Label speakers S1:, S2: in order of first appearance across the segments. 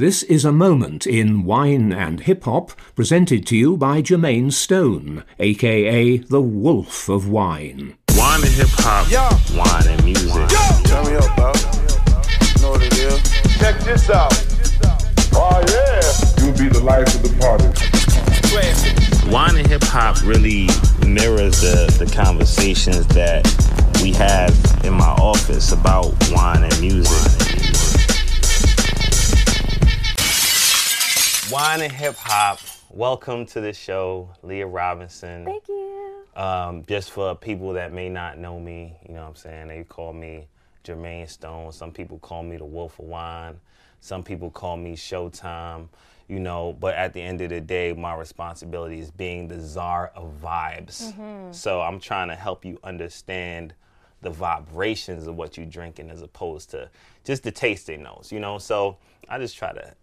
S1: This is a moment in wine and hip hop presented to you by Jermaine Stone, aka the Wolf of Wine.
S2: Wine and hip hop,
S3: Yeah.
S2: wine and music.
S3: Turn me up, bro. Know what it is. Check this out. Oh, yeah.
S4: You'll be the life of the party.
S2: Wine and hip hop really mirrors the, the conversations that we have in my office about wine and music. Wine and hip hop, welcome to the show, Leah Robinson.
S5: Thank you.
S2: Um, just for people that may not know me, you know what I'm saying? They call me Jermaine Stone. Some people call me the Wolf of Wine. Some people call me Showtime, you know, but at the end of the day, my responsibility is being the czar of vibes. So I'm trying to help you understand the vibrations of what you're drinking as opposed to just the tasting notes, you know? So I just try to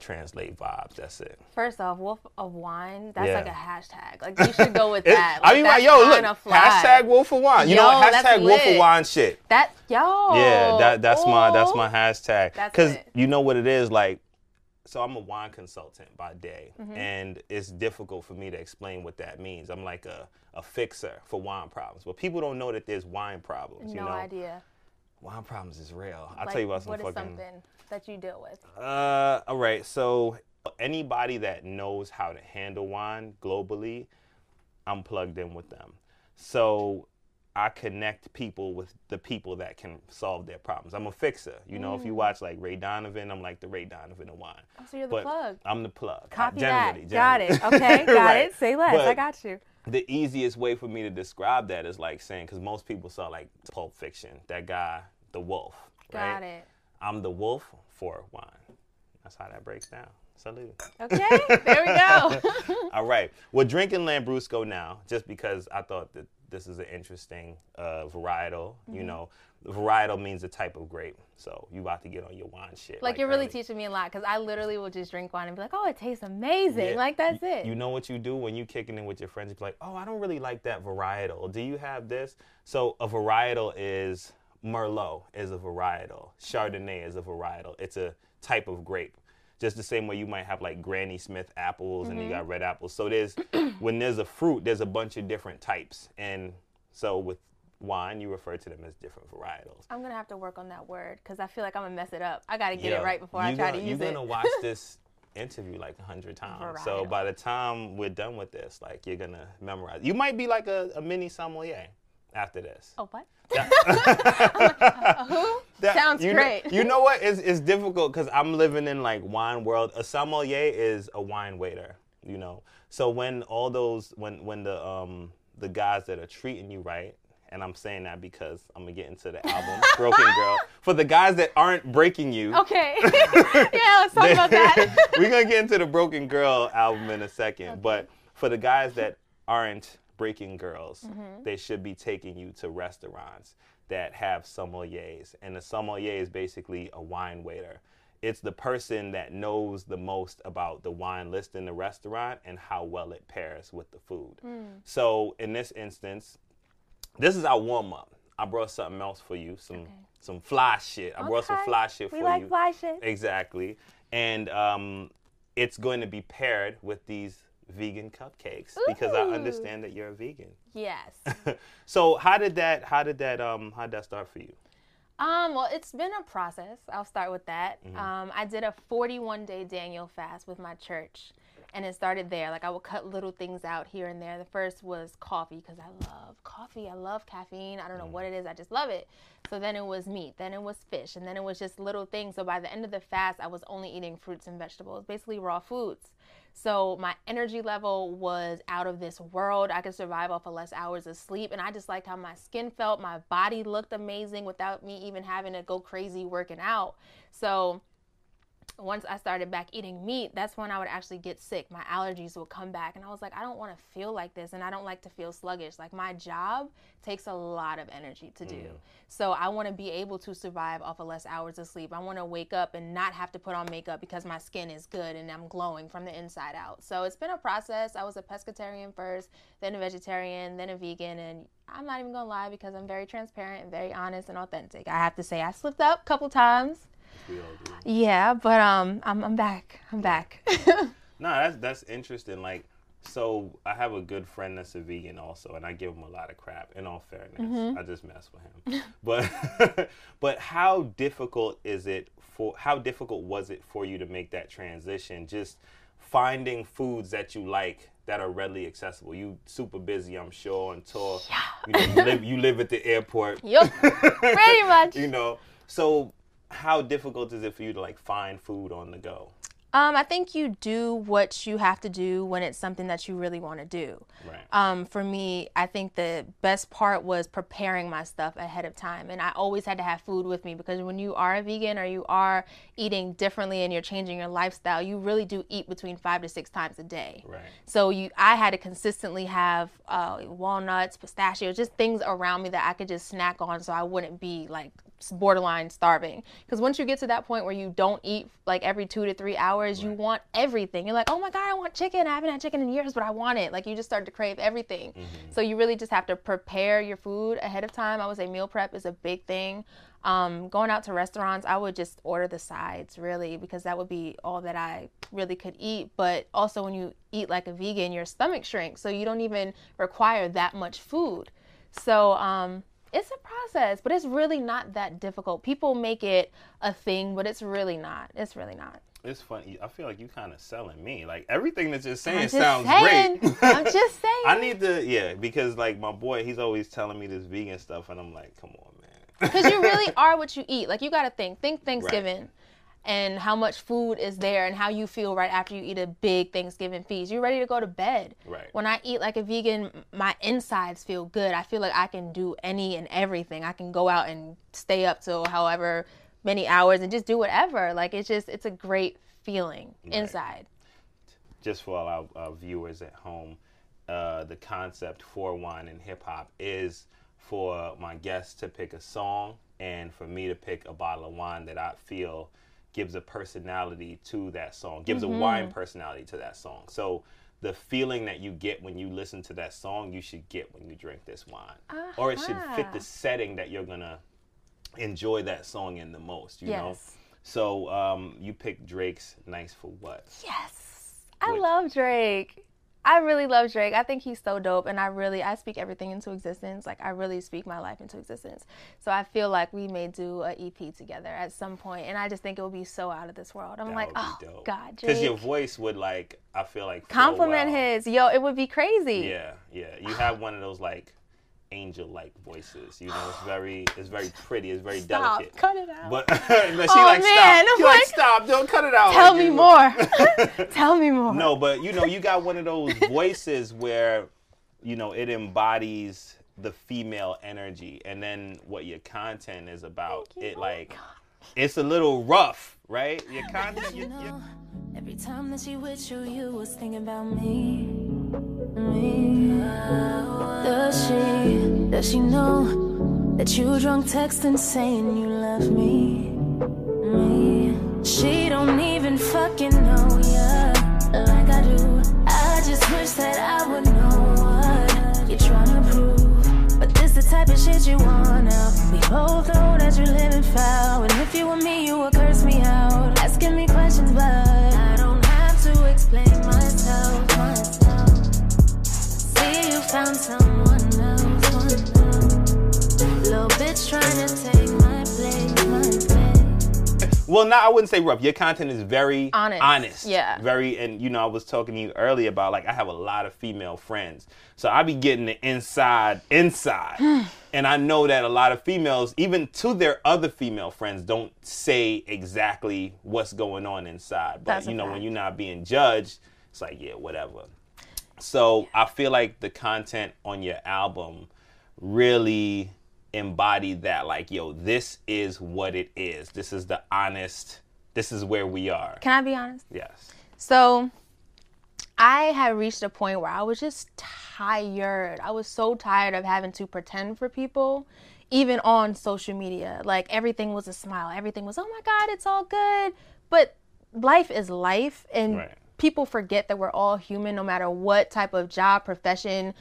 S2: translate vibes. That's it.
S5: First off, Wolf of Wine, that's
S2: Yeah.
S5: like a hashtag. Like you should go with
S2: It-
S5: that.
S2: I mean, like, yo, look, hashtag Wolf of Wine. You
S5: Yo,
S2: what?
S5: that's
S2: Hashtag Wolf of. Wine shit.
S5: That yo.
S2: Yeah, that that's my that's my hashtag. Cause you know what it is like. So I'm a wine consultant by day,
S5: Mm-hmm.
S2: and it's difficult for me to explain what that means. I'm like a, a fixer for wine problems, but people don't know that there's wine problems.
S5: No
S2: you know, No
S5: idea.
S2: Wine problems is real. I'll
S5: Like,
S2: tell you about some
S5: what is
S2: fucking.
S5: something that you deal with?
S2: Uh, all right. So anybody that knows how to handle wine globally, I'm plugged in with them. So I connect people with the people that can solve their problems. I'm a fixer. You know, if
S5: Mm.
S2: you watch like Ray Donovan, I'm like the Ray Donovan of wine.
S5: Oh, so you're the
S2: but
S5: plug.
S2: I'm the plug.
S5: Copy
S2: generally,
S5: that. Got it. Okay, got
S2: Right.
S5: it. Say less. I got you.
S2: The easiest way for me to describe that is like saying, because most people saw like Pulp Fiction, that guy, the wolf. Right?
S5: Got it.
S2: I'm the wolf for wine. That's how that breaks down. Salute.
S5: Okay, there we go.
S2: All right. We're drinking Lambrusco now, just because I thought that this is an interesting uh, varietal.
S5: Mm-hmm.
S2: You know, varietal means the type of grape. So you about to get on your wine shit.
S5: like you're really
S2: early.
S5: teaching me a lot because I literally will just drink wine and be like, oh, it tastes amazing.
S2: Yeah.
S5: Like that's
S2: Y-
S5: it.
S2: You know what you do when you're kicking in with your friends? You're like, oh, I don't really like that varietal. Do you have this? So a varietal is Merlot is a varietal. Chardonnay is a varietal. It's a type of grape. Just the same way you might have like Granny Smith apples and you mm-hmm. got red apples. So there's when there's a fruit, there's a bunch of different types. And so with wine, you refer to them as different varietals.
S5: I'm gonna have to work on that word because I feel like I'm gonna mess it up. I gotta get
S2: Yo,
S5: it right before I try
S2: gonna-
S5: to use
S2: You're
S5: it.
S2: gonna watch this interview like a hundred times. So by the time we're done with this, like you're gonna memorize. You might be like a, a mini sommelier after this.
S5: oh what?
S2: That-
S5: sounds
S2: you know-
S5: great.
S2: you know what? It's, it's difficult because I'm living in like wine world. A sommelier is a wine waiter. You know, so when all those when when the um the guys that are treating you right. And I'm saying that because I'm gonna get into the album Broken Girl. For the guys that aren't breaking you,
S5: Okay. yeah, let's talk about that.
S2: We're gonna get into the Broken Girl album in a second, but for the guys that aren't breaking girls,
S5: Mm-hmm.
S2: they should be taking you to restaurants that have sommeliers, and a sommelier is basically a wine waiter. It's the person that knows the most about the wine list in the restaurant and how well it pairs with the food.
S5: Mm.
S2: So in this instance, this is our warm up. I brought something else for you, some some fly shit. I brought some
S5: Okay.
S2: fly shit
S5: We
S2: for
S5: like
S2: you.
S5: fly shit.
S2: Exactly. And um, it's going to be paired with these vegan cupcakes because I understand that you're a vegan.
S5: Yes.
S2: so how did that how did that um how did that start for you?
S5: Um, well, it's been a process. I'll start with that.
S2: Mm-hmm.
S5: Um, I did a 41 day Daniel fast with my church, and it started there. Like, I would cut little things out here and there. The first was coffee because I love coffee. I love caffeine. I don't know what mm. it is. I just love it. So then it was meat. Then it was fish. And then it was just little things. So by the end of the fast, I was only eating fruits and vegetables, basically raw foods. So my energy level was out of this world. I could survive off of less hours of sleep. And I just liked how my skin felt. My body looked amazing without me even having to go crazy working out. So once I started back eating meat, that's when I would actually get sick. My allergies would come back. And I was like, I don't want to feel like this. And I don't like to feel sluggish. Like, my job takes a lot of energy to do. Mm. So, I want to be able to survive off of less hours of sleep. I want to wake up and not have to put on makeup because my skin is good and I'm glowing from the inside out. So, it's been a process. I was a pescatarian first, then a vegetarian, then a vegan. And I'm not even going to lie because I'm very transparent and very honest and authentic. I have to say, I slipped up a couple times
S2: We all do.
S5: Yeah, but um, I'm I'm back. I'm back.
S2: No, that's that's interesting. Like, so I have a good friend that's a vegan also, and I give him a lot of crap. In all fairness,
S5: Mm-hmm.
S2: I just mess with him. But but how difficult is it for? How difficult was it for you to make that transition? Just finding foods that you like that are readily accessible. You super busy, I'm sure, on tour. You, know, you live you live at the airport.
S5: yup, pretty much.
S2: You know, so how difficult is it for you to like find food on the go?
S5: Um, I think you do what you have to do when it's something that you really want to do.
S2: Right.
S5: Um, for me, I think the best part was preparing my stuff ahead of time. And I always had to have food with me because when you are a vegan or you are eating differently and you're changing your lifestyle, you really do eat between five to six times a day.
S2: Right.
S5: So you, I had to consistently have uh, walnuts, pistachios, just things around me that I could just snack on, so I wouldn't be like borderline starving. Because once you get to that point where you don't eat like every two to three hours, you want everything. You're like, oh my god, I want chicken. I haven't had chicken in years, but I want it. Like you just start to crave everything. So you really just have to prepare your food ahead of time. I would say meal prep is a big thing. Um, going out to restaurants, I would just order the sides really because that would be all that I really could eat. But also, when you eat like a vegan, your stomach shrinks, so you don't even require that much food. So um, it's a process, but it's really not that difficult. People make it a thing, but it's really not. It's really not.
S2: It's funny. I feel like you kind of selling me. Like everything that you're saying
S5: just
S2: sounds
S5: saying.
S2: great.
S5: I'm just saying.
S2: I need to, yeah, because like my boy, he's always telling me this vegan stuff, and I'm like, come on, man.
S5: because you really are what you eat. Like you got to think, think Thanksgiving, and how much food is there, and how you feel right after you eat a big Thanksgiving feast. You're ready to go to bed.
S2: Right.
S5: When I eat like a vegan, my insides feel good. I feel like I can do any and everything. I can go out and stay up till however many hours and just do whatever. Like it's just, it's a great feeling inside.
S2: Just for all our, our viewers at home, uh, the concept for wine and hip hop is for my guests to pick a song, and for me to pick a bottle of wine that I feel gives a personality to that song, gives a wine personality to that song. So the feeling that you get when you listen to that song, you should get when you drink this wine, or it should fit the setting that you're gonna enjoy that song in the most. You know. So um, you picked Drake's "Nice for What."
S5: Yes. I
S2: Wait.
S5: love Drake. I really love Drake. I think he's so dope and I really I speak everything into existence. Like I really speak my life into existence. So I feel like we may do a EP together at some point and I just think it would be so out of this world. I'm
S2: That
S5: like, "Oh
S2: dope.
S5: god,
S2: Because your voice would like, I feel like
S5: Compliment his. Yo, it would be crazy.
S2: Yeah, yeah. You have one of those like angel-like voices. You know, it's very, it's very pretty. It's very
S5: Stop.
S2: delicate.
S5: Cut it out.
S2: But no, she
S5: Oh,
S2: like
S5: man,
S2: stop. She like
S5: like,
S2: stop. Don't cut it out.
S5: Tell
S2: Like,
S5: me
S2: you-
S5: more. Tell me more.
S2: No, but you know, you got one of those voices where, you know, it embodies the female energy, and then what your content is about.
S5: you.
S2: It
S5: Oh,
S2: like, it's a little rough, right? Your content.
S4: You
S2: You, you,
S4: know, every time that she with you, you was thinking about me. Me. Does she, does she know that you drunk texting saying you love me? Me. She don't even fucking know ya like I do. I just wish that I would know what you're trying to prove. But this the type of shit you wanna. We both know that you're living foul. And if you were me, you would curse me out. Asking me questions, but I don't have to explain myself. myself. See, you found someone
S2: Well, now I wouldn't say rough. Your content is very
S5: Honest.
S2: honest.
S5: Yeah.
S2: Very, and you know, I was talking to you earlier about like I have a lot of female friends, so I be getting the inside, inside, and I know that a lot of females, even to their other female friends, don't say exactly what's going on inside. But
S5: That's
S2: you know, when you're not being judged, it's like yeah, whatever. So I feel like the content on your album really embodied that. Like, yo, this is what it is. This is the honest. This is where we are.
S5: Can I be honest?
S2: Yes.
S5: So I had reached a point where I was just tired. I was so tired of having to pretend for people, even on social media. Like everything was a smile. Everything was, oh my God, it's all good. But life is life. And
S2: Right.
S5: people forget that we're all human no matter what type of job, profession,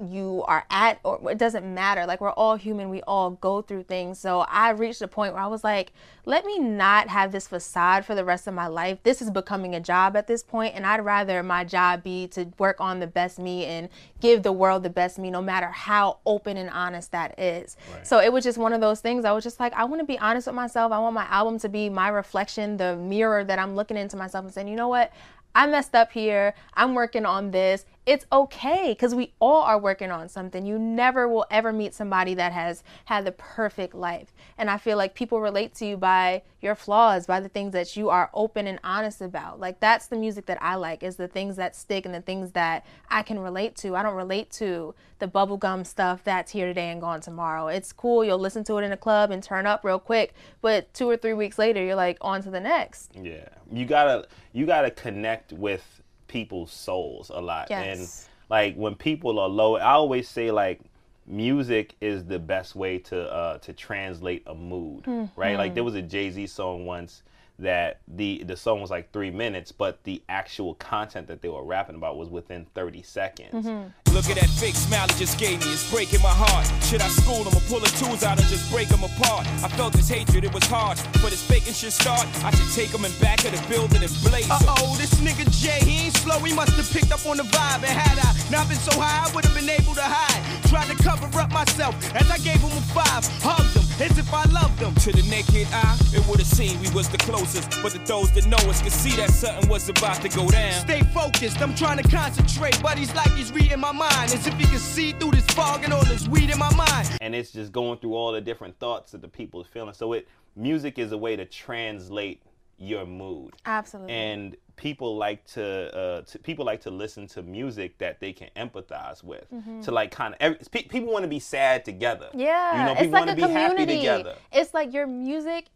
S5: you are at or it doesn't matter. Like we're all human. We all go through things. So i reached a point where i was like let me not have this facade for the rest of my life. This is becoming a job at this point and i'd rather my job be to work on the best me and give the world the best me no matter how open and honest that is. So it was just one of those things. I was just like i want to be honest with myself. I want my album to be my reflection the mirror that i'm looking into myself and saying you know what? I messed up here. I'm working on this. It's okay because we all are working on something. You never will ever meet somebody that has had the perfect life. And I feel like people relate to you by your flaws, by the things that you are open and honest about. Like that's the music that I like is the things that stick and the things that I can relate to. I don't relate to the bubblegum stuff that's here today and gone tomorrow. It's cool. You'll listen to it in a club and turn up real quick, but 2 or 3 weeks later you're like on to the next.
S2: Yeah, you gotta you gotta connect with people's souls a lot, and like when people are low, I always say like music is the best way to uh, to translate a mood, right? Like there was a Jay Z song once that the the song was like three minutes, but the actual content that they were rapping about was within thirty seconds.
S6: Look at that fake smile he just gave me, it's breaking my heart. Should I school him or pull the tools out and just break him apart? I felt his hatred, it was harsh. But his faking should start. I should take him in back of the building and blaze him.
S7: Uh oh, this nigga Jay, he ain't slow. He must have picked up on the vibe. And had I not been so high, I would have been able to hide. Tried to cover up myself as I gave him a five. Hugged him as if I loved him.
S6: To the naked eye, it would have seemed we was the closest. But to those that know us could see that something was about to go down.
S7: Stay focused, I'm trying to concentrate. But he's like he's reading my mind. As if he can see through this fog and all this weed in my mind.
S2: and it's just going through all the different thoughts that the people are feeling. So it music is a way to translate your mood.
S5: Absolutely.
S2: And people like to, uh, to people like to listen to music that they can empathize with. To like kind of pe- people want to be sad together.
S5: Yeah,
S2: you know, people
S5: like
S2: want to be happy together.
S5: It's like your music.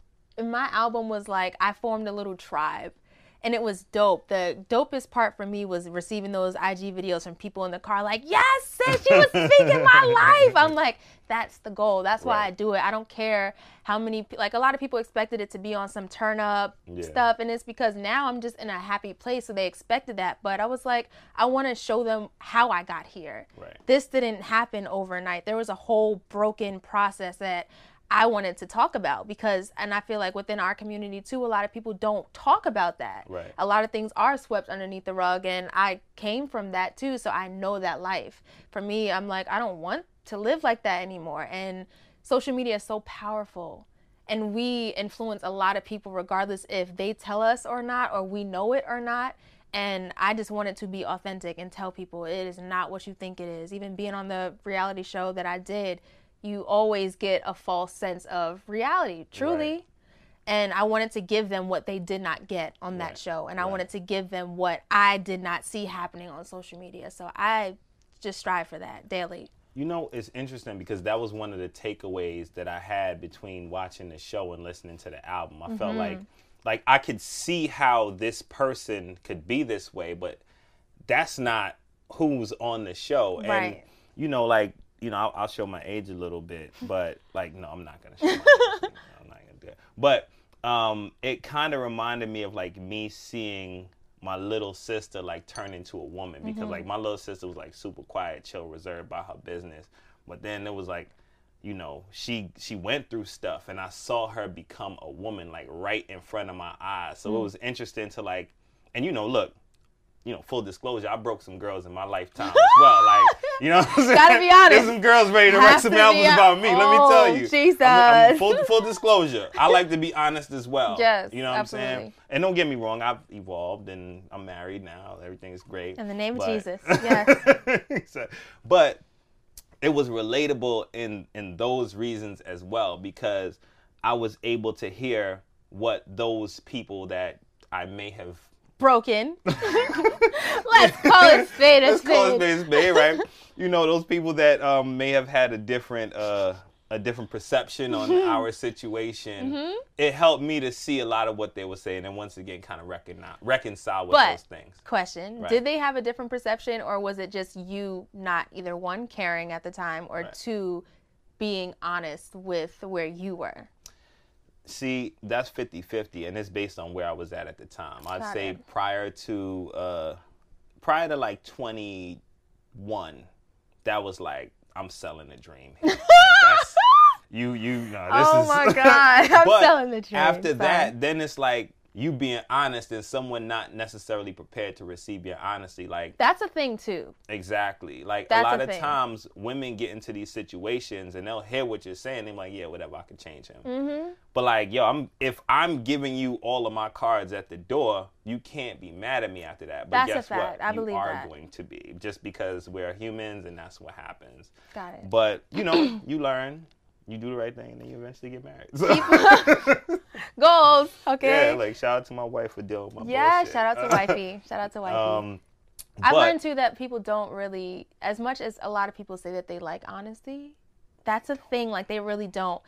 S5: My album was like I formed a little tribe, and it was dope. The dopest part for me was receiving those IG videos from people in the car, like, "Yes, sis, you was speaking my life." I'm like, that's the goal. That's why I do it. I don't care how many. Like a lot of people expected it to be on some turn up
S2: Yeah.
S5: stuff, and it's because now I'm just in a happy place, so they expected that. But I was like, I want to show them how I got here
S2: Right.
S5: this didn't happen overnight. There was a whole broken process that I wanted to talk about because, and I feel like within our community too, a lot of people don't talk about that.
S2: Right.
S5: A lot of things are swept underneath the rug, and I came from that too, so I know that life. For me, I'm like, I don't want to live like that anymore. And social media is so powerful. And we influence a lot of people, regardless if they tell us or not, or we know it or not. And I just wanted to be authentic and tell people it is not what you think it is. Even being on the reality show that I did, you always get a false sense of reality, truly.
S2: Right.
S5: And I wanted to give them what they did not get on that
S2: Right,
S5: show. And I wanted to give them what I did not see happening on social media. So I just strive for that daily.
S2: You know, it's interesting because that was one of the takeaways that I had between watching the show and listening to the album. I
S5: Mm-hmm.
S2: felt like like I could see how this person could be this way, but that's not who's on the show. And
S5: Right.
S2: you know, like you know, I'll, I'll show my age a little bit, but like no, I'm not gonna show. My age. I'm not gonna do it. But um, it kind of reminded me of like me seeing my little sister like turn into a woman because like my little sister was like super quiet, chill, reserved by her business. But then it was like, you know, she she went through stuff and I saw her become a woman like right in front of my eyes. So it was interesting to like and you know, look, you know, full disclosure, I broke some girls in my lifetime as well. Like, you know, what I'm saying?
S5: Gotta be honest.
S2: There's some girls ready to write some albums about me. Let me
S5: Oh,
S2: tell you.
S5: Jesus.
S2: I'm- I'm full, full disclosure. I like to be honest as well.
S5: Yes,
S2: You know what I'm saying? And don't get me wrong, I've evolved and I'm married now. Everything's great.
S5: In the name of Jesus. Yes.
S2: But it was relatable in in those reasons as well because I was able to hear what those people that I may have
S5: Broken. Let's call it spade a
S2: let's call it
S5: spade.
S2: spade a spade, right? you know, those people that um, may have had a different uh, a different perception on
S5: Mm-hmm.
S2: our situation. It helped me to see a lot of what they were saying, and once again, kind of recognize, reconcile with
S5: But-
S2: those things.
S5: Question
S2: Right.
S5: Did they have a different perception, or was it just you not either one caring at the time, or
S2: Right.
S5: two being honest with where you were?
S2: See, that's 50-50, and it's based on where I was at at the time. I'd
S5: Got
S2: say
S5: it.
S2: prior to uh, prior to like 21, that was like I'm selling the dream. Like, you you no, this
S5: Oh
S2: is
S5: my God, I'm selling the dream.
S2: After
S5: Sorry.
S2: that, then it's like you being honest and someone not necessarily prepared to receive your honesty. Like
S5: That's a thing too.
S2: exactly. Like
S5: That's
S2: a lot
S5: a
S2: of
S5: thing.
S2: times women get into these situations and they'll hear what you're saying. They're like, yeah, whatever, I can change him.
S5: Mm-hmm.
S2: But like, yo, I'm if I'm giving you all of my cards at the door, you can't be mad at me after that. But
S5: That's a
S2: guess
S5: fact.
S2: what?
S5: I
S2: you
S5: believe
S2: are
S5: that.
S2: going to be just because we're humans and that's what happens.
S5: Got it.
S2: But you know, you learn, you do the right thing, and then you eventually get married. So,
S5: Goals. Okay.
S2: yeah, like shout out to my wife for dealing with my
S5: Yeah,
S2: bullshit.
S5: shout out to wifey. Shout out to wifey.
S2: Um,
S5: I've learned too that people don't really, as much as a lot of people say that they like honesty, that's a thing. Like they really don't.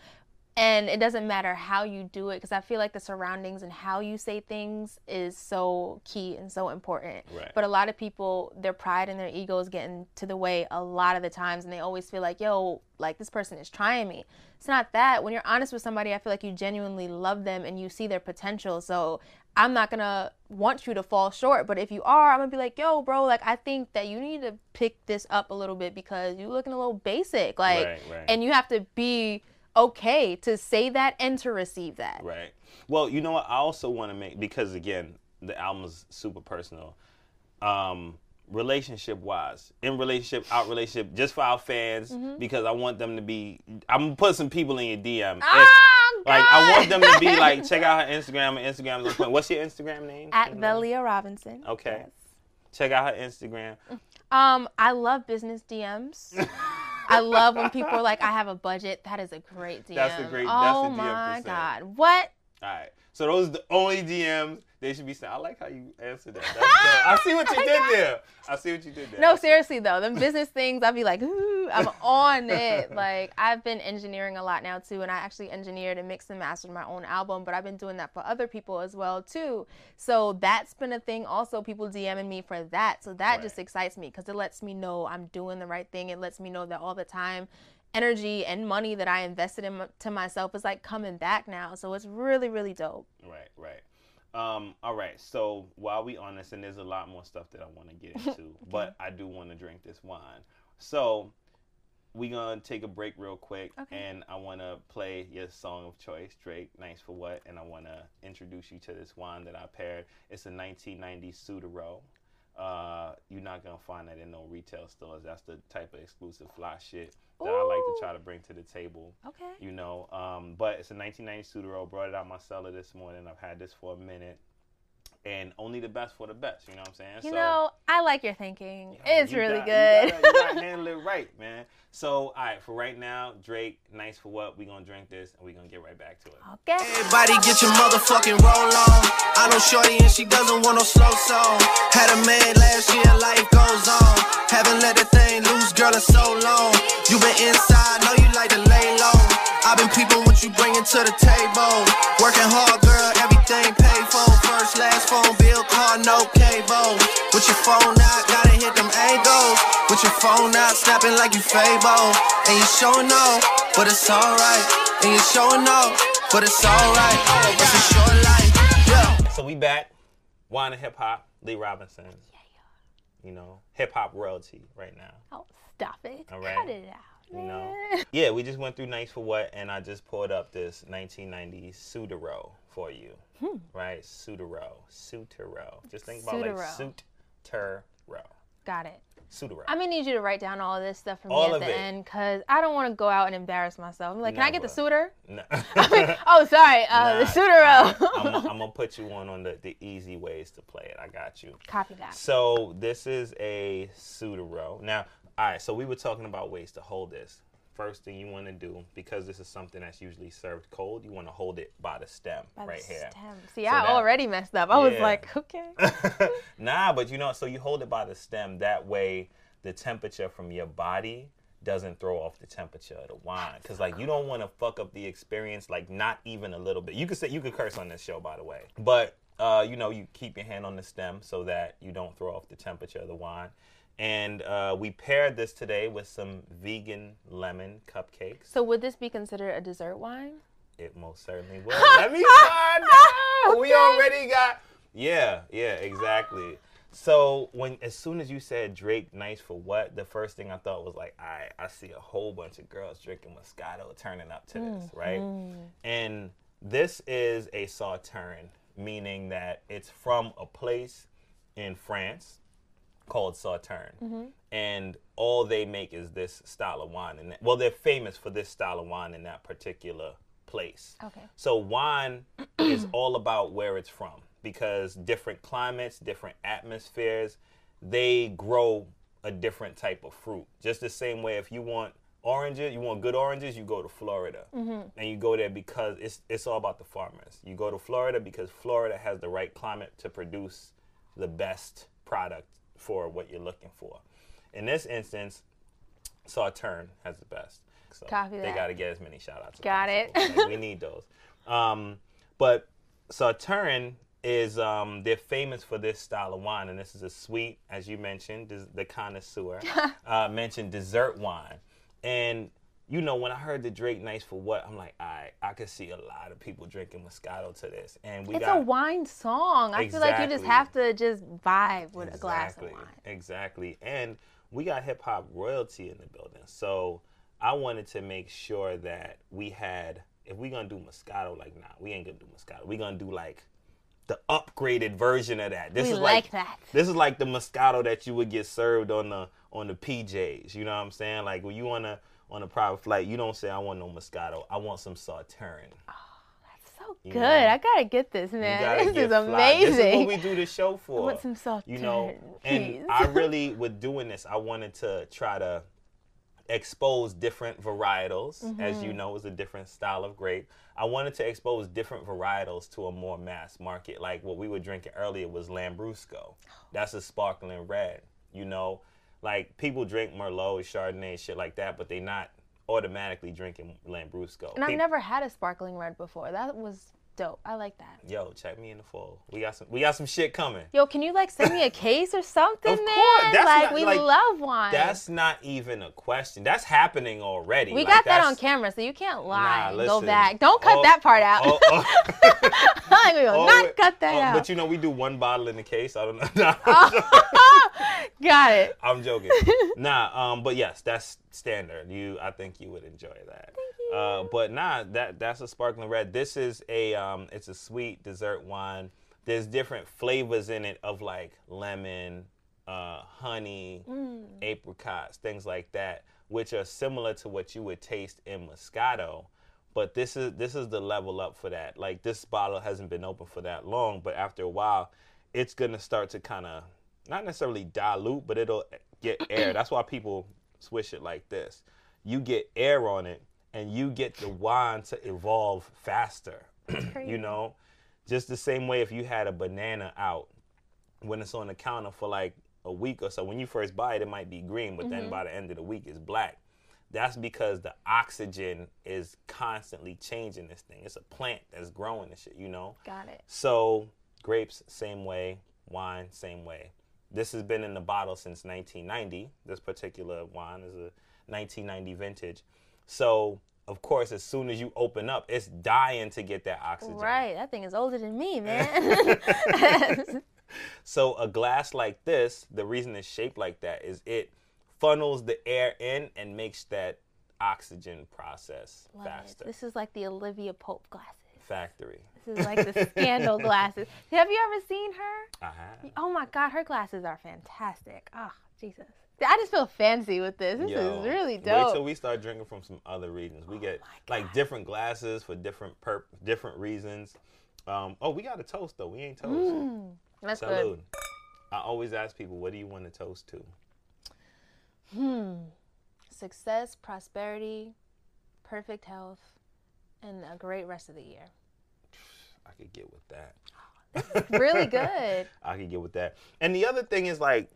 S5: And it doesn't matter how you do it because I feel like the surroundings and how you say things is so key and so important.
S2: Right.
S5: But a lot of people, their pride and their egos get into the way a lot of the times, and they always feel like, yo, like this person is trying me. It's not that. When you're honest with somebody, I feel like you genuinely love them and you see their potential. So I'm not gonna want you to fall short. But if you are, I'm gonna be like, yo, bro, like I think that you need to pick this up a little bit because you're looking a little basic. Like
S2: Right, right.
S5: and you have to be okay to say that and to receive that.
S2: Right. Well, you know what? I also want to make because again, the album is super personal. Um, relationship wise, in relationship, out relationship, just for our fans,
S5: Mm-hmm.
S2: because I want them to be. I'm gonna put some people in your DM. If-
S5: Oh,
S2: like I want them to be like, check out her Instagram. Her Instagram. What's your Instagram name?
S5: At the Leah Robinson.
S2: Okay.
S5: Yes.
S2: Check out her Instagram.
S5: Um, I love business DMs. I love when people are like, I have a budget. That is a great DM.
S2: That's a great- that's
S5: Oh
S2: a DM
S5: my
S2: percent.
S5: God. What?
S2: All right. So those are the only DMs they should be saying. I like how you answered that. I see what you did there. I see what you did there.
S5: No, seriously though, them business things, I'll be like, ooh, I'm on it. Like I've been engineering a lot now too, and I actually engineered and mixed and mastered my own album, but I've been doing that for other people as well too. So that's been a thing. Also, people DMing me for that, so that
S2: Right.
S5: just excites me because it lets me know I'm doing the right thing. It lets me know that all the time. Energy and money that I invested in to myself is like coming back now, so it's really, really dope.
S2: Right, right. Um, all right. So while we on this, and there's a lot more stuff that I want to get into, but I do want to drink this wine. So we gonna take a break real quick,
S5: Okay.
S2: and I want to play your song of choice, Drake. Nice for what? And I want to introduce you to this wine that I paired. It's a 1990 Suduiraut. Uh, you're not gonna find that in no retail stores. That's the type of exclusive fly shit that I like to try to bring to the table
S5: Okay.
S2: you know. Um, but it's a 1990 Suduiraut. Brought it out my cellar this morning. I've had this for a minute, and only the best for the best. You know what I'm saying?
S5: You know, I like your thinking.
S2: Yeah,
S5: it's
S2: you
S5: really
S2: got-
S5: good.
S2: You gotta, you gotta handle it right, man. So, all right, for right now, Drake, nice for what? We gonna drink this, and we gonna get right back to it.
S5: okay.
S7: Everybody get your motherfucking roll on. I know Shorty and she doesn't want no slow song. Had a man last year, life goes on. Haven't let the thing loose, girl, in so long. You been inside, know you like to lay low. I've been peeping what you bringing to the table. Working hard, girl, everything paid for. First, last phone bill, car, no cable. With your phone out, gotta hit them angles. With your phone out, snapping like you Fabo. And you showing off, but it's alright. And you showing off, but it's alright. It's a short life, yeah.
S2: So we back. Wine and hip hop. Lee Robinson. You know, hip hop royalty right now.
S5: Oh, stop it.
S2: All right.
S5: Cut it out.
S2: Know, yeah, we just went through Nice for What, and I just pulled up this 1990 Suduiraut for you,
S5: Hmm.
S2: right? Suduiraut, Sutero. Just think about like
S5: Sutero. Got it.
S2: Sutero.
S5: I'm gonna need you to write down all of this stuff for me
S2: All
S5: at
S2: of
S5: the
S2: it.
S5: end because I don't want to go out and embarrass myself. I'm like, can I get the suitor?
S2: No.
S5: Oh, sorry, uh, the
S2: Nah,
S5: Suduiraut.
S2: I'm, I'm gonna put you on on the, the easy ways to play it. I got you.
S5: Copy that.
S2: So this is a Suduiraut. Now, all right. So we were talking about ways to hold this. First thing you want to do, because this is something that's usually served cold, you want to hold it by the stem
S5: By the
S2: right here.
S5: stem. See,
S2: So
S5: I
S2: that-
S5: already messed up. I was like, okay.
S2: nah, but you know, so you hold it by the stem. That way, the temperature from your body doesn't throw off the temperature of the wine. Cause like you don't want to fuck up the experience, like not even a little bit. You could say you could curse on this show, by the way, but uh, you know, you keep your hand on the stem so that you don't throw off the temperature of the wine. And uh, we paired this today with some vegan lemon cupcakes.
S5: So would this be considered a dessert wine?
S2: It most certainly would. Let me find out. We already got. Yeah, yeah, exactly. So when as soon as you said Drake nice for what, the first thing I thought was like, I I see a whole bunch of girls drinking Moscato turning up to this, right? And this is a sauterne, meaning that it's from a place in France called Sauterne, mm-hmm. and all they make is this style of wine. And well, they're famous for this style of wine in that particular place.
S5: Okay.
S2: So wine is all about where it's from because different climates, different atmospheres, they grow a different type of fruit. Just the same way if you want oranges, you want good oranges, you go to Florida. Mm-hmm. And you go there because it's it's all about the farmers. You go to Florida because Florida has the right climate to produce the best product for what you're looking for. In this instance, Sauterne has the best. So
S5: Copy
S2: they got to get as many shout outs.
S5: Got it.
S2: Like, we need those. Um, but Sauterne is um, they're famous for this style of wine, and this is a sweet, as you mentioned, des- the connoisseur uh, mentioned dessert wine, and you know when I heard the Drake nice for what, I'm like, I I could see a lot of people drinking Moscato to this, and we
S5: It's
S2: got
S5: a wine song. I feel like you just have to just vibe with a glass of
S2: Exactly,
S5: wine.
S2: Exactly. And we got hip hop royalty in the building. So I wanted to make sure that we had, if we're gonna do Moscato, like, nah, we ain't gonna do Moscato. We're gonna do like the upgraded version of that. This
S5: We
S2: is
S5: like that.
S2: This is like the Moscato that you would get served on the on the PJs. You know what I'm saying? Like when you on a on a private flight, you don't say I want no Moscato. I want some Sauterne.
S5: Oh, that's so
S2: You
S5: good.
S2: know,
S5: I gotta get this, man. This is
S2: fly.
S5: amazing.
S2: This is what we do the show for.
S5: want some Sauterne,
S2: You know, and
S5: please.
S2: I really, with doing this, I wanted to try to expose different varietals. As
S5: Mm-hmm.
S2: you know, is a different style of grape. I wanted to expose different varietals to a more mass market. Like what we were drinking earlier was Lambrusco. That's a sparkling red. You know, like people drink Merlot, Chardonnay, shit like that, but they're not automatically drinking Lambrusco.
S5: and I've never had a sparkling red before. That was dope. I like that.
S2: Yo, check me in the fall. We got some. We got some shit coming.
S5: Yo, can you like send me a case or something,
S2: Of
S5: man?
S2: course, that's
S5: like
S2: not-
S5: we
S2: like,
S5: love wine.
S2: That's not even a question. That's happening already.
S5: we
S2: Like,
S5: got that on camera, so you can't lie.
S2: Nah,
S5: and go back. Don't cut
S2: Oh,
S5: that part out.
S2: oh, oh.
S5: I'm gonna
S2: Oh,
S5: not cut that
S2: Oh,
S5: out.
S2: But you know, we do one bottle in the case. I don't know. Nah,
S5: got it.
S2: I'm joking. nah, um, but yes, that's standard. You, I think you would enjoy that. Uh, but nah, that that's a sparkling red. This is a um, it's a sweet dessert wine. There's different flavors in it of like lemon, uh, honey, apricots, things like that, which are similar to what you would taste in Moscato. But this is this is the level up for that. Like this bottle hasn't been open for that long, but after a while, it's gonna start to kind of not necessarily dilute, but it'll get air. That's why people swish it like this. You get air on it, and you get the wine to evolve faster. you know, just the same way if you had a banana out when it's on the counter for like a week or so. When you first buy it, it might be green, but then mm-hmm. by the end of the week, it's black. That's because the oxygen is constantly changing this thing. It's a plant that's growing and shit, you know?
S5: Got it.
S2: So, grapes, same way. Wine, same way. This has been in the bottle since 1990. This particular wine is a 1990 vintage. So, of course, as soon as you open up, it's dying to get that oxygen.
S5: Right. That thing is older than me, man.
S2: So a glass like this, the reason it's shaped like that is it funnels the air in and makes that oxygen process
S5: Love it.
S2: faster.
S5: This is like the Olivia Pope glasses.
S2: Factory.
S5: Is like the scandal glasses. Have you ever seen her?
S2: I have.
S5: Oh my God, her glasses are fantastic. Oh, Jesus. I just feel fancy with this. This
S2: Yo,
S5: is really dope.
S2: Wait till we start drinking from some other regions. We get like different glasses for different perp- different reasons. Um, oh, we got a toast though. We ain't toast.
S5: Mm, That's
S2: Salud.
S5: good.
S2: I always ask people, what do you want to toast to? Hmm.
S5: Success, prosperity, perfect health, and a great rest of the year.
S2: I could get with that.
S5: Really good.
S2: I could get with that. And the other thing is like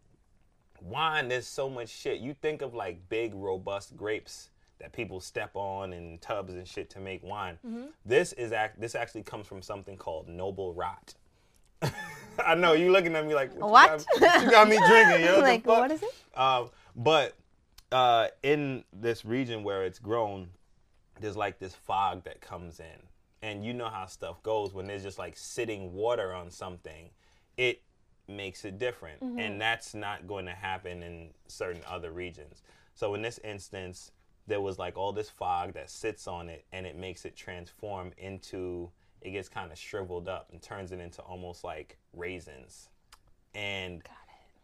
S2: wine, there's so much shit. You think of like big, robust grapes that people step on in tubs and shit to make wine.
S5: Mm-hmm.
S2: This is act this actually comes from something called noble rot. I know you looking at me like you
S5: What?
S2: got- You got, me drinking, yo.
S5: Like, what is it?
S2: Um, but uh, in this region where it's grown, there's like this fog that comes in. And you know how stuff goes when there's just like sitting water on something. It makes it different. Mm-hmm. And that's not going to happen in certain other regions. So in this instance, there was like all this fog that sits on it and it makes it transform into it gets kind of shriveled up and turns it into almost like raisins. And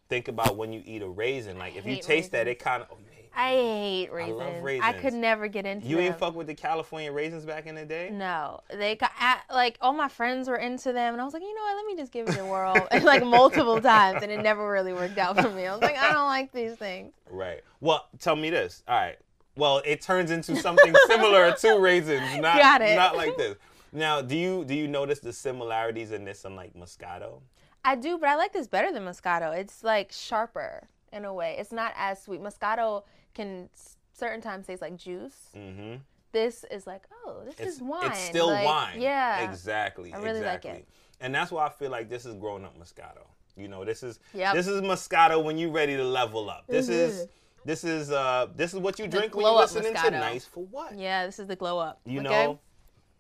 S2: think about when you eat a raisin, like if you taste that, it kind of oh, hate-
S5: I hate
S2: I
S5: raisins. I, could never get into
S2: you
S5: them.
S2: ain't fuck with the California raisins back in the day?
S5: No, they got like all my friends were into them, and I was like, you know what? Let me just give it a whirl, and like multiple times, and it never really worked out for me. I was like, I don't like these things.
S2: Right. Well, tell me this. All right. Well, it turns into something similar to raisins, not
S5: Got it.
S2: not like this. Now, do you do you notice the similarities in this and like Moscato?
S5: I do, but I like this better than Moscato. It's like sharper in a way. It's not as sweet. Moscato can certain times taste like juice.
S2: Mm-hmm.
S5: This is like, oh, this
S2: It's
S5: is wine.
S2: It's still
S5: Like,
S2: wine.
S5: Yeah.
S2: Exactly.
S5: I really like it.
S2: And that's why I feel like this is grown up Moscato. You know, this is
S5: Yep.
S2: this is Moscato when you're ready to level up. This is
S5: Mhm.
S2: this is uh this is what you drink when you're listening to Nice for What.
S5: Yeah, this is the glow up.
S2: You
S5: okay?
S2: know,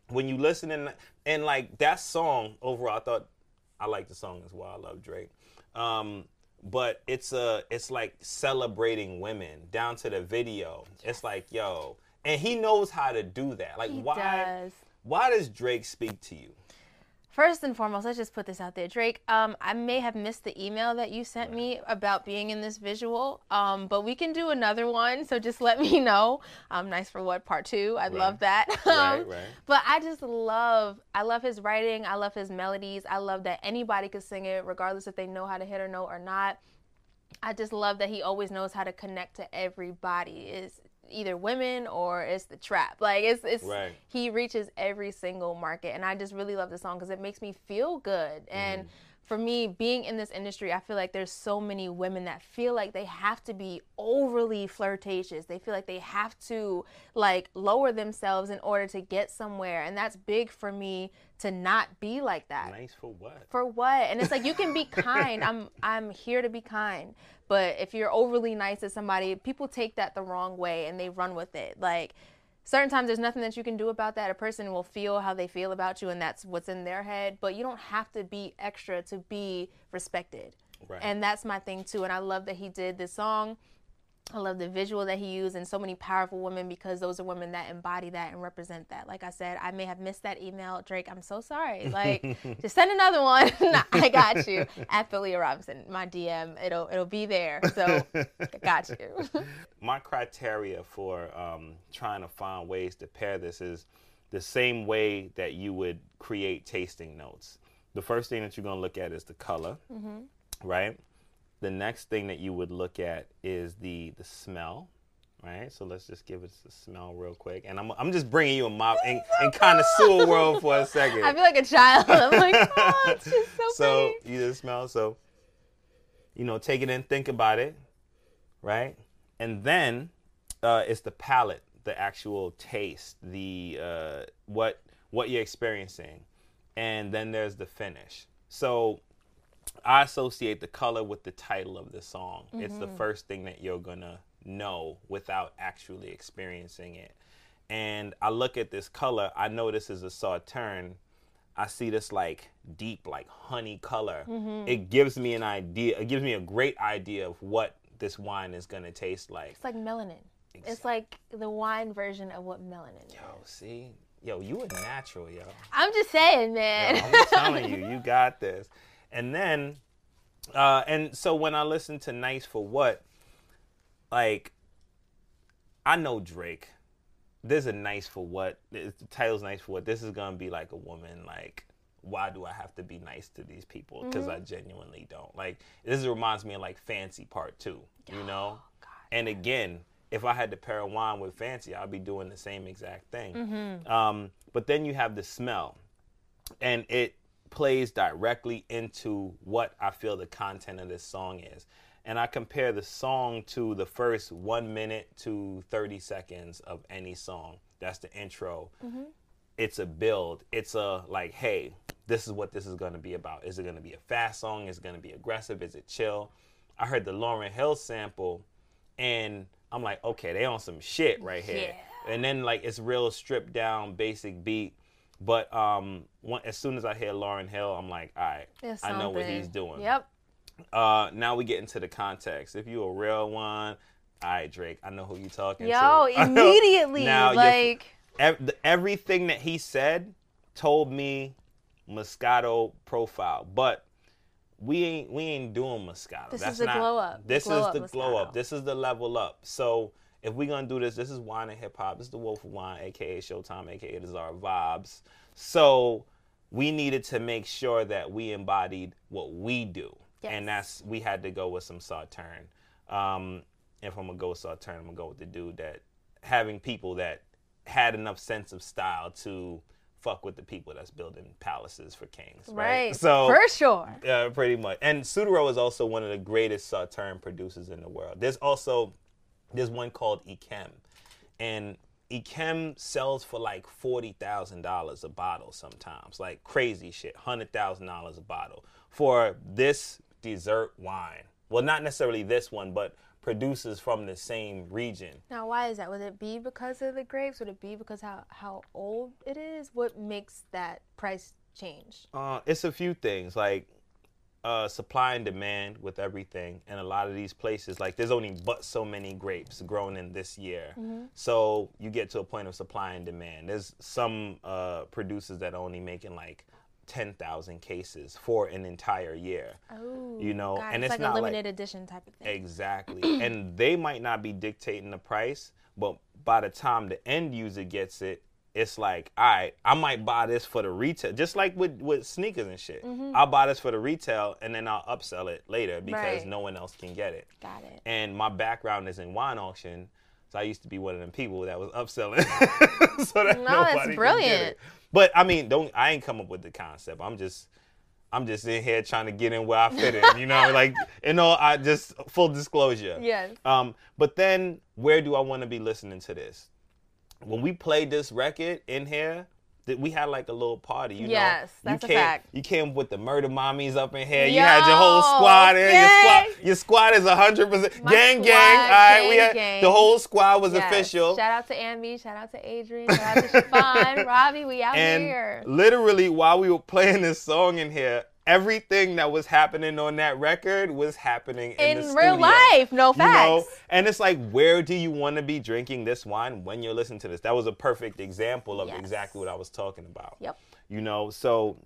S2: when you listen and and like that song overall, I thought I like the song as well. I love Drake, um, but it's a it's like celebrating women down to the video. It's like yo, and he knows how to do that. Like
S5: He
S2: why
S5: does.
S2: why does Drake speak to you?
S5: First and foremost, let's just put this out there, Drake. Um, I may have missed the email that you sent me about being in this visual, um, but we can do another one. So just let me know. Um, nice for what part two? I'd love that.
S2: Right,
S5: Um,
S2: right.
S5: But I just love, I love his writing. I love his melodies. I love that anybody could sing it, regardless if they know how to hit a note or not. I just love that he always knows how to connect to everybody. It's either women or it's the trap. Like it's it's
S2: Right.
S5: he reaches every single market and I just really love the song because it makes me feel good. And
S2: Mm-hmm.
S5: For me, being in this industry, I feel like there's so many women that feel like they have to be overly flirtatious. They feel like they have to like lower themselves in order to get somewhere. And that's big for me to not be like that
S2: Nice for what?
S5: for what and it's like you can be kind i'm i'm here to be kind but if you're overly nice to somebody people take that the wrong way and they run with it like certain times there's nothing that you can do about that. A person will feel how they feel about you and that's what's in their head but you don't have to be extra to be respected.
S2: Right.
S5: and that's my thing too and i love that he did this song I love the visual that he used and so many powerful women because those are women that embody that and represent that. Like I said, I may have missed that email. Drake, I'm so sorry. Like, just send another one. I got you. At the Leah Robinson, my DM. It'll it'll be there. So I got you.
S2: my criteria for um, trying to find ways to pair this is the same way that you would create tasting notes. The first thing that you're going to look at is the color, right? The next thing that you would look at is the the smell, right? So let's just give it the smell real quick. And I'm, I'm just bringing you a mop in, in connoisseur world for a second.
S5: I feel like a child. I'm like, oh, it's just so,
S2: so
S5: pretty.
S2: you just smell so you know take it in think about it right and then uh, it's the palate the actual taste the uh, what what you're experiencing and then there's the finish so i associate the color with the title of the song it's the mm-hmm. first thing that you're gonna know without actually experiencing it and i look at this color i know this is a sauterne I see this like deep, like honey color. Mm-hmm. It gives me an idea. It gives me a great idea of what this wine is gonna taste like.
S5: It's like melanin. It's like the wine version of what melanin is.
S2: Yo, see, yo, you a natural, yo.
S5: I'm just saying, man.
S2: I'm telling you, you got this. And then, uh, and so when I listen to Nice for What, like, I know Drake. There's a Nice for What. The title's Nice for What. This is gonna be like a woman, like, why do I have to be nice to these people? Because I genuinely don't. Like, this reminds me of like Fancy Part Two. You know. and again, if I had to pair a wine with Fancy, I'd be doing the same exact thing. Um, but then you have the smell and it plays directly into what I feel the content of this song is. And I compare the song to the first one minute to 30 seconds of any song. That's the intro. Mm-hmm. It's a build. It's a like, hey, this is what this is going to be about. Is it going to be a fast song? Is it going to be aggressive? Is it chill? I heard the Lauryn Hill sample and I'm like, okay, they on some shit right here. And then like it's real stripped down, basic beat. But um, one, as soon as I hear Lauryn Hill, I'm like, all right, I know what he's doing.
S5: Yep.
S2: Uh, now we get into the context. If you a real one, all right, Drake, I know who you talking to.
S5: Yo, immediately,
S2: Now,
S5: like
S2: ev- everything that he said told me Moscato profile, but we ain't we ain't doing Moscato.
S5: This
S2: That's
S5: is the
S2: not,
S5: glow up,
S2: This
S5: glow
S2: is
S5: up
S2: the glow up. This is the level up. So if we're gonna do this, this is wine and hip hop. This is the Wolf of Wine, aka Showtime, aka the Czar Vibes. So we needed to make sure that we embodied what we do, and that's we had to go with some Sauterne. Um, if I'm gonna go with Sauterne, I'm gonna go with the dude that having people that had enough sense of style to fuck with the people that's building palaces for kings. Right.
S5: right,
S2: So
S5: for sure.
S2: yeah, pretty much. And Suduiraut is also one of the greatest Sauterne producers in the world. There's also there's one called Yquem, and Yquem sells for like forty thousand dollars a bottle sometimes, like crazy shit, hundred thousand dollars a bottle for this dessert wine. Well, not necessarily this one, but producers from the same region.
S5: Now, why is that? Would it be because of the grapes? Would it be because how how old it is? What makes that price change?
S2: Uh, it's a few things like uh, supply and demand with everything, and a lot of these places like there's only but so many grapes grown in this year, so you get to a point of supply and demand. There's some uh, producers that are only making like ten thousand cases for an entire year.
S5: Oh,
S2: You know,
S5: it.
S2: and
S5: it's
S2: it's
S5: like
S2: not
S5: a
S2: like-
S5: limited edition type of thing.
S2: Exactly. and they might not be dictating the price, but by the time the end user gets it, it's like, all right, I might buy this for the retail, just like with, with sneakers and shit. I'll buy this for the retail and then I'll upsell it later because
S5: Mm-hmm. Right.
S2: no one else can get it.
S5: Got it.
S2: And my background is in wine auction, so I used to be one of them people that was upselling. so that
S5: No, that's
S2: could get it.
S5: brilliant.
S2: But I mean, don't I ain't come up with the concept. I'm just I'm just in here trying to get in where I fit in, you know, like you know, I just full disclosure.
S5: Yes.
S2: Um, but then where do I want to be listening to this? When we played this record in here, that we had like a little party, you know.
S5: Yes, that's
S2: you
S5: a
S2: came,
S5: fact.
S2: You came with the murder mommies up in here. you had your whole squad in. Your squad, your squad is hundred percent gang, gang. All right, we had
S5: gang.
S2: the whole squad was
S5: Yes.
S2: official.
S5: Shout out to Ambi. Shout out to Adrian. Shout out to Siobhan. Robbie, we out
S2: and
S5: here.
S2: literally while we were playing this song in here everything that was happening on that record was happening in,
S5: In
S2: the
S5: real
S2: studio.
S5: life, no
S2: You know?
S5: facts.
S2: and it's like where do you want to be drinking this wine when you're listening to this that was a perfect example of
S5: Yes.
S2: exactly what i was talking about
S5: Yep.
S2: you know so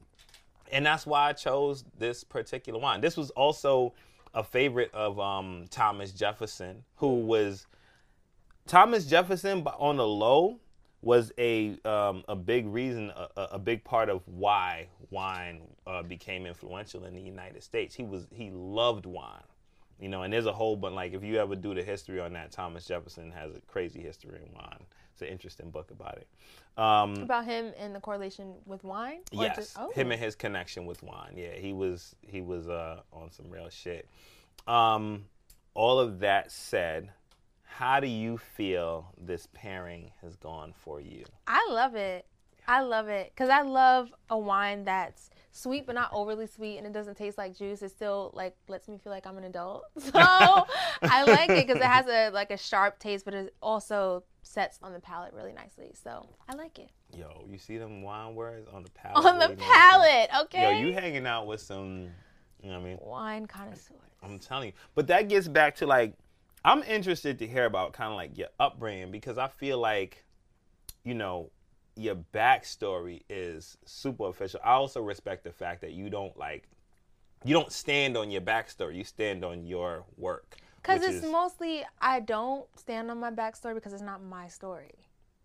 S2: and that's why i chose this particular wine this was also a favorite of um, thomas jefferson who was Thomas Jefferson, but on the low, was a um, a big reason, a, a- big part of why wine uh, became influential in the United States. He was he loved wine, you know. And there's a whole bunch. Like if you ever do the history on that, Thomas Jefferson has a crazy history in wine. It's an interesting book about it. Um,
S5: About him and the correlation with wine?
S2: Yes,
S5: just- oh.
S2: him and his connection with wine. Yeah, he was he was uh, on some real shit. Um, all of that said, how do you feel this pairing has gone for you?
S5: I love it. I love it because I love a wine that's sweet but not overly sweet and it doesn't taste like juice. It still like lets me feel like I'm an adult. So I like it because it has a like a sharp taste, but it also sets on the palate really nicely. So I like it
S2: Yo, you see them wine words on the palate?
S5: on the palate. Okay.
S2: Yo, you hanging out with some, you know what I mean?
S5: wine connoisseurs.
S2: I'm telling you. But that gets back to like, I'm interested to hear about kind of like your upbringing because I feel like, you know, your backstory is super official. I also respect the fact that you don't like, you don't stand on your backstory. You stand on your work.
S5: Because it's
S2: is-
S5: mostly I don't stand on my backstory because it's not my story.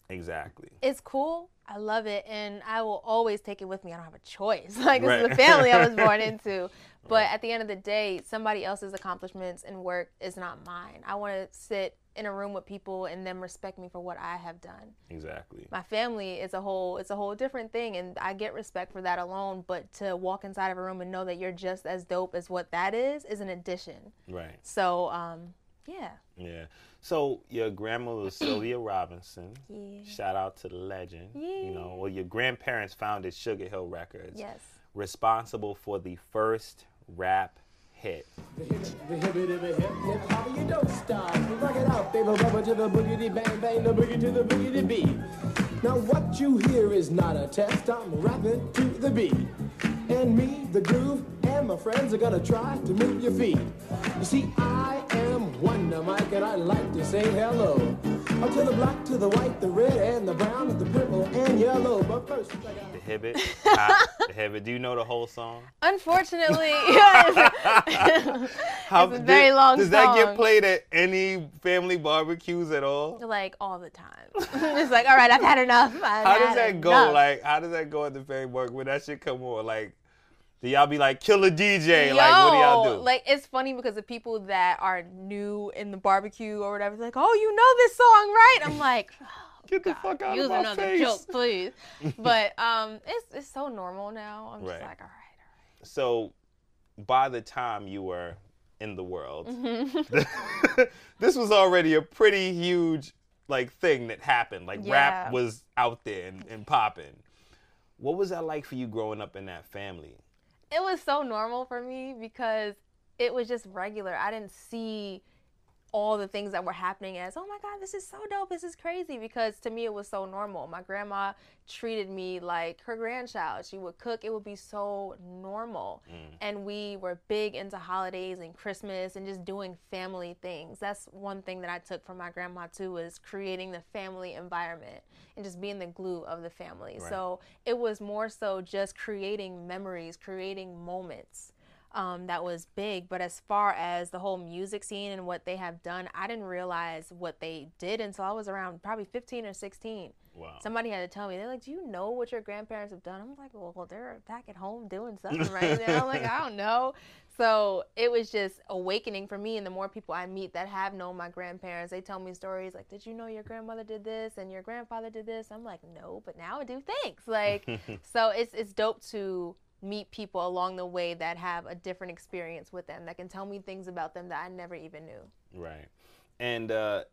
S2: exactly.
S5: it's cool. I love it, and I will always take it with me. I don't have a choice. Like this is the family I was born into. But at the end of the day, somebody else's accomplishments and work is not mine. I want to sit in a room with people and them respect me for what I have done.
S2: Exactly.
S5: My family is a whole it's a whole different thing, and I get respect for that alone. But to walk inside of a room and know that you're just as dope as what that is is an addition.
S2: Right.
S5: So um, yeah.
S2: Yeah. So your grandmother was Sylvia Robinson.
S5: Yeah.
S2: Shout out to the legend. You know, well, your grandparents founded Sugar Hill Records.
S5: Yes.
S2: Responsible for the first rap hit.
S8: The hippity hip hip hop, you don't stop. Rock it out, baby, rubber to the boogity bang bang, the boogie to the boogity beat. Now what you hear is not a test. I'm rapping to the beat. And me, the groove, and my friends are gonna try to move your feet. You see, I am Wonder Mike, and I like to say hello. Up to the black, to the white, the red, and the brown, and the purple, and yellow. But first, I got
S2: The Hibbit. Hi, the Hibbit. Do you know the whole song?
S5: Unfortunately, yes.
S2: How,
S5: It's a very long
S2: Does that get played at any family barbecues at all?
S5: like all the time. it's like, all right, I've had enough. I've
S2: How does
S5: had
S2: that go? Like, how does that go at the family work when that shit come on? Like, do y'all be like, kill a DJ?
S5: Yo,
S2: like, what do y'all do?
S5: Like it's funny because the people that are new in the barbecue or whatever, like, oh, you know this song, right? I'm like, oh,
S2: Get the
S5: God,
S2: fuck out
S5: use
S2: of my
S5: another
S2: face.
S5: joke, please. but um, it's it's so normal now. I'm just
S2: Right.
S5: like, all right,
S2: so, by the time you were in the world,
S5: Mm-hmm.
S2: this was already a pretty huge like thing that happened. Like
S5: Yeah.
S2: rap was out there and, and popping. What was that like for you growing up in that family?
S5: It was so normal for me because it was just regular. I didn't see all the things that were happening as, oh my God, this is so dope. This is crazy. Because to me, it was so normal. My grandma treated me like her grandchild. She would cook, it would be so normal. Mm. And we were big into holidays and Christmas and just doing family things. That's one thing that I took from my grandma too, was creating the family environment and just being the glue of the family. So it was more so just creating memories, creating moments um, that was big. But as far as the whole music scene and what they have done, I didn't realize what they did until I was around probably 15 or 16.
S2: Wow.
S5: Somebody had to tell me. They're like, "Do you know what your grandparents have done?" I'm like, "Well, they're back at home doing something right now." I'm like, "I don't know." So it was just awakening for me. And the more people I meet that have known my grandparents, they tell me stories like, "Did you know your grandmother did this and your grandfather did this?" I'm like, "No, but now I do." Thanks. Like, so it's it's dope to meet people along the way that have a different experience with them that can tell me things about them that I never even knew.
S2: Right. And uh,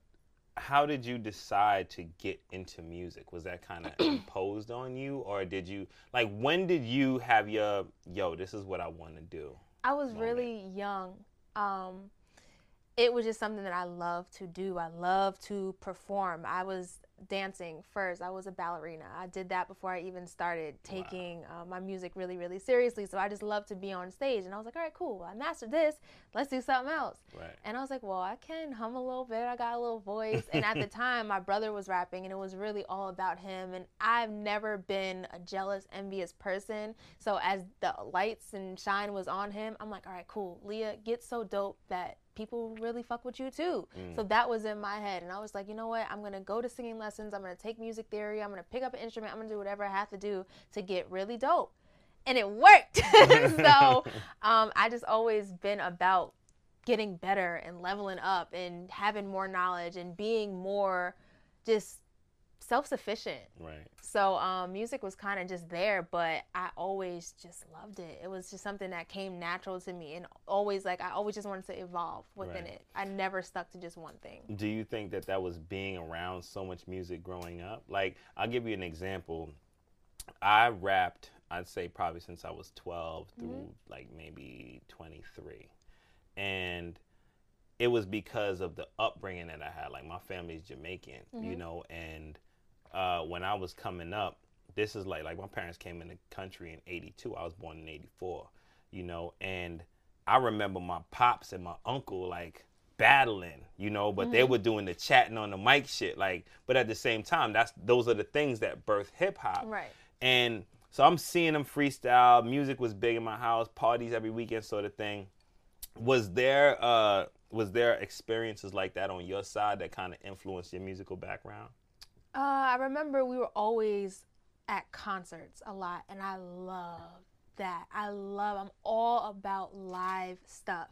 S2: how did you decide to get into music? Was that kind of imposed on you, or did you like when did you have your yo? This is what I want to do.
S5: I was really young. Um, it was just something that I love to do. I love to perform. I was dancing first. I was a ballerina. I did that before I even started taking uh, my music really, really seriously. So I just love to be on stage. And I was like, all right, cool. I mastered this. Let's do something else.
S2: Right.
S5: And I was like, well, I can hum a little bit. I got a little voice. And at the time, my brother was rapping, and it was really all about him. And I've never been a jealous, envious person. So as the lights and shine was on him, I'm like, all right, cool. Leah, get so dope that people really fuck with you too. So that was in my head. And I was like, you know what? I'm going to go to singing lessons. I'm going to take music theory. I'm going to pick up an instrument. I'm going to do whatever I have to do to get really dope. And it worked. so um, I just always been about getting better and leveling up and having more knowledge and being more just self-sufficient
S2: Right.
S5: so um, music was kind of just there but i always just loved it it was just something that came natural to me and always like i always just wanted to evolve within
S2: Right.
S5: it i never stuck to just one thing
S2: Do you think that that was being around so much music growing up? Like, I'll give you an example. I rapped, I'd say probably since I was 12 through like maybe 23. And it was because of the upbringing that I had. Like, my family's Jamaican, you know, and uh, when I was coming up, this is like, like my parents came in the country in 82. I was born in 84, you know, and I remember my pops and my uncle, like, battling, you know, but they were doing the chatting on the mic shit. Like, but at the same time, that's those are the things that birth hip hop.
S5: Right.
S2: And so I'm seeing them freestyle. Music was big in my house, parties every weekend, sort of thing. Was there uh was there experiences like that on your side that kind of influenced your musical background?
S5: Uh, i remember we were always at concerts a lot and i love that i love i'm all about live stuff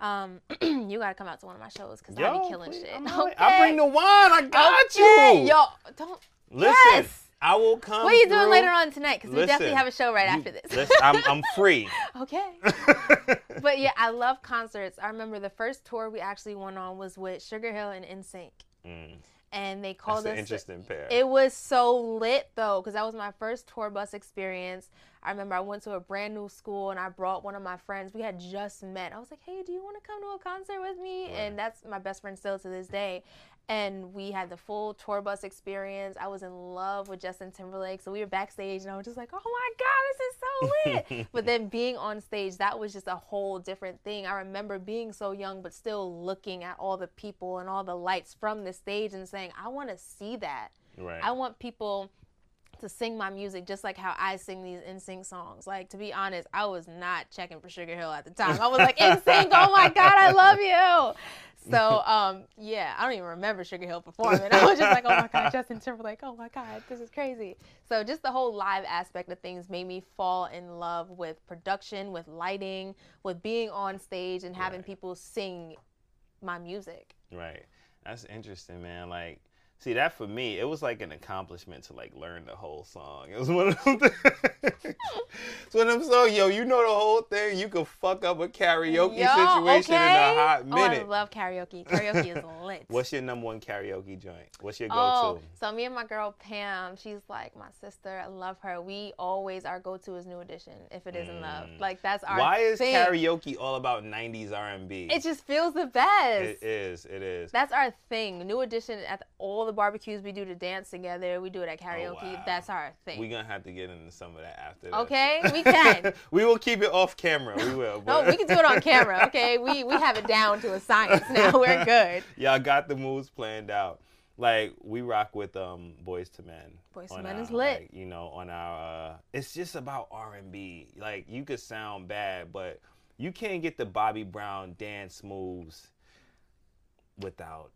S5: um, you gotta come out to one of my shows because I be killing
S2: please,
S5: shit.
S2: Right. I bring the wine. I got
S5: Okay,
S2: you.
S5: Yo, don't.
S2: Listen,
S5: Yes.
S2: I will come.
S5: What are you doing later on tonight? Because we definitely have a show right
S2: you-
S5: after this.
S2: listen, I'm, I'm free.
S5: okay. but yeah, I love concerts. I remember the first tour we actually went on was with Sugar Hill and NSYNC. And they called
S2: That's
S5: us.
S2: interesting pair.
S5: It was so lit though, because that was my first tour bus experience. I remember I went to a brand new school and I brought one of my friends. We had just met. I was like, "Hey, do you want to come to a concert with me?" And that's my best friend still to this day. And we had the full tour bus experience. I was in love with Justin Timberlake, so we were backstage, and I was just like, "Oh my god, this is so lit!" but then being on stage, that was just a whole different thing. I remember being so young, but still looking at all the people and all the lights from the stage and saying, "I want to see that.
S2: Right.
S5: I want people." To sing my music just like how I sing these NSYNC songs. Like to be honest, I was not checking for Sugar Hill at the time. I was like NSYNC, oh my god, I love you. So um, yeah, I don't even remember Sugar Hill performing. I was just like, oh my god, Justin Timberlake, oh my god, this is crazy. So just the whole live aspect of things made me fall in love with production, with lighting, with being on stage and having
S2: Right.
S5: people sing my music.
S2: Right. That's interesting, man. Like, see that for me, it was like an accomplishment to like learn the whole song. It was one of them. Things. it's one of them songs, yo. You know the whole thing. You could fuck up a karaoke
S5: Yo,
S2: situation in a hot
S5: Oh, I
S2: minute.
S5: love karaoke. Karaoke is lit.
S2: What's your number one karaoke joint? What's your go-to?
S5: Oh, so me and my girl Pam, she's like my sister. I love her. We always our go-to is New Edition. If it isn't love, like that's our.
S2: Mm. Why is
S5: thing.
S2: karaoke all about '90s R&B?
S5: It just feels the best.
S2: It is. It is.
S5: That's our thing. New Edition at all the barbecues we do to dance together. We do it at karaoke.
S2: Oh, wow.
S5: That's our thing.
S2: We're gonna have to get into some of that after. this.
S5: Okay, we can.
S2: we will keep it off camera. We will.
S5: no, we can do it on camera. Okay, we we have it down to a science now. We're good.
S2: Y'all got the moves planned out. Like we rock with um Boyz II Men.
S5: Boyz II
S2: on
S5: Men
S2: our,
S5: is lit.
S2: like, you know, on our uh it's just about R and B. Like you could sound bad, but you can't get the Bobby Brown dance moves without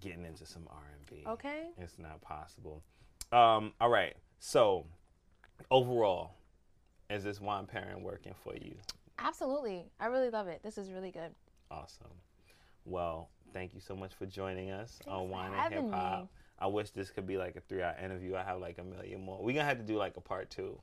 S2: getting into some R and B.
S5: Okay.
S2: It's not possible. Um, all right. So overall, is this wine pairing working for you?
S5: Absolutely. I really love it. This is really good.
S2: Awesome. Well, thank you so much for joining us
S5: Thanks
S2: on Wine and Hip Hop. I wish this could be like a three hour interview. I have like a million more. We're gonna have to do like a part two.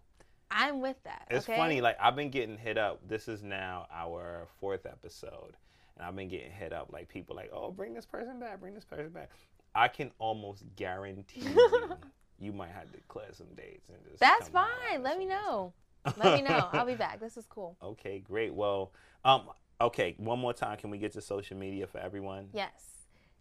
S5: I'm with that.
S2: It's
S5: okay?
S2: funny, like I've been getting hit up. This is now our fourth episode. And I've been getting hit up like people like, Oh, bring this person back, bring this person back. I can almost guarantee you you might have to clear some dates and just
S5: That's fine. Let me know. Let me know. I'll be back. This is cool.
S2: Okay, great. Well, um, okay, one more time. Can we get to social media for everyone?
S5: Yes.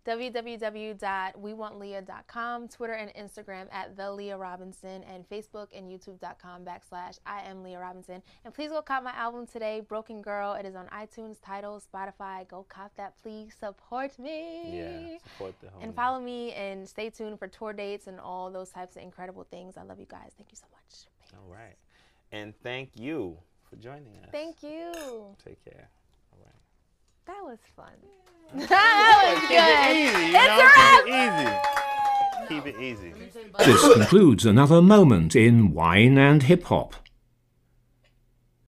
S5: www.wewantleah.com, Twitter and Instagram at the Leah Robinson, and Facebook and YouTube.com backslash I am Leah Robinson. And please go cop my album today, Broken Girl. It is on iTunes, Tidal, Spotify. Go cop that, please. Support me.
S2: Yeah, support the homie.
S5: And follow me and stay tuned for tour dates and all those types of incredible things. I love you guys. Thank you so much.
S2: All right. And thank you for joining us.
S5: Thank you.
S2: Take care. All right.
S5: That was fun. that was good.
S2: Keep it easy. Keep it easy.
S1: This concludes another moment in Wine and Hip Hop.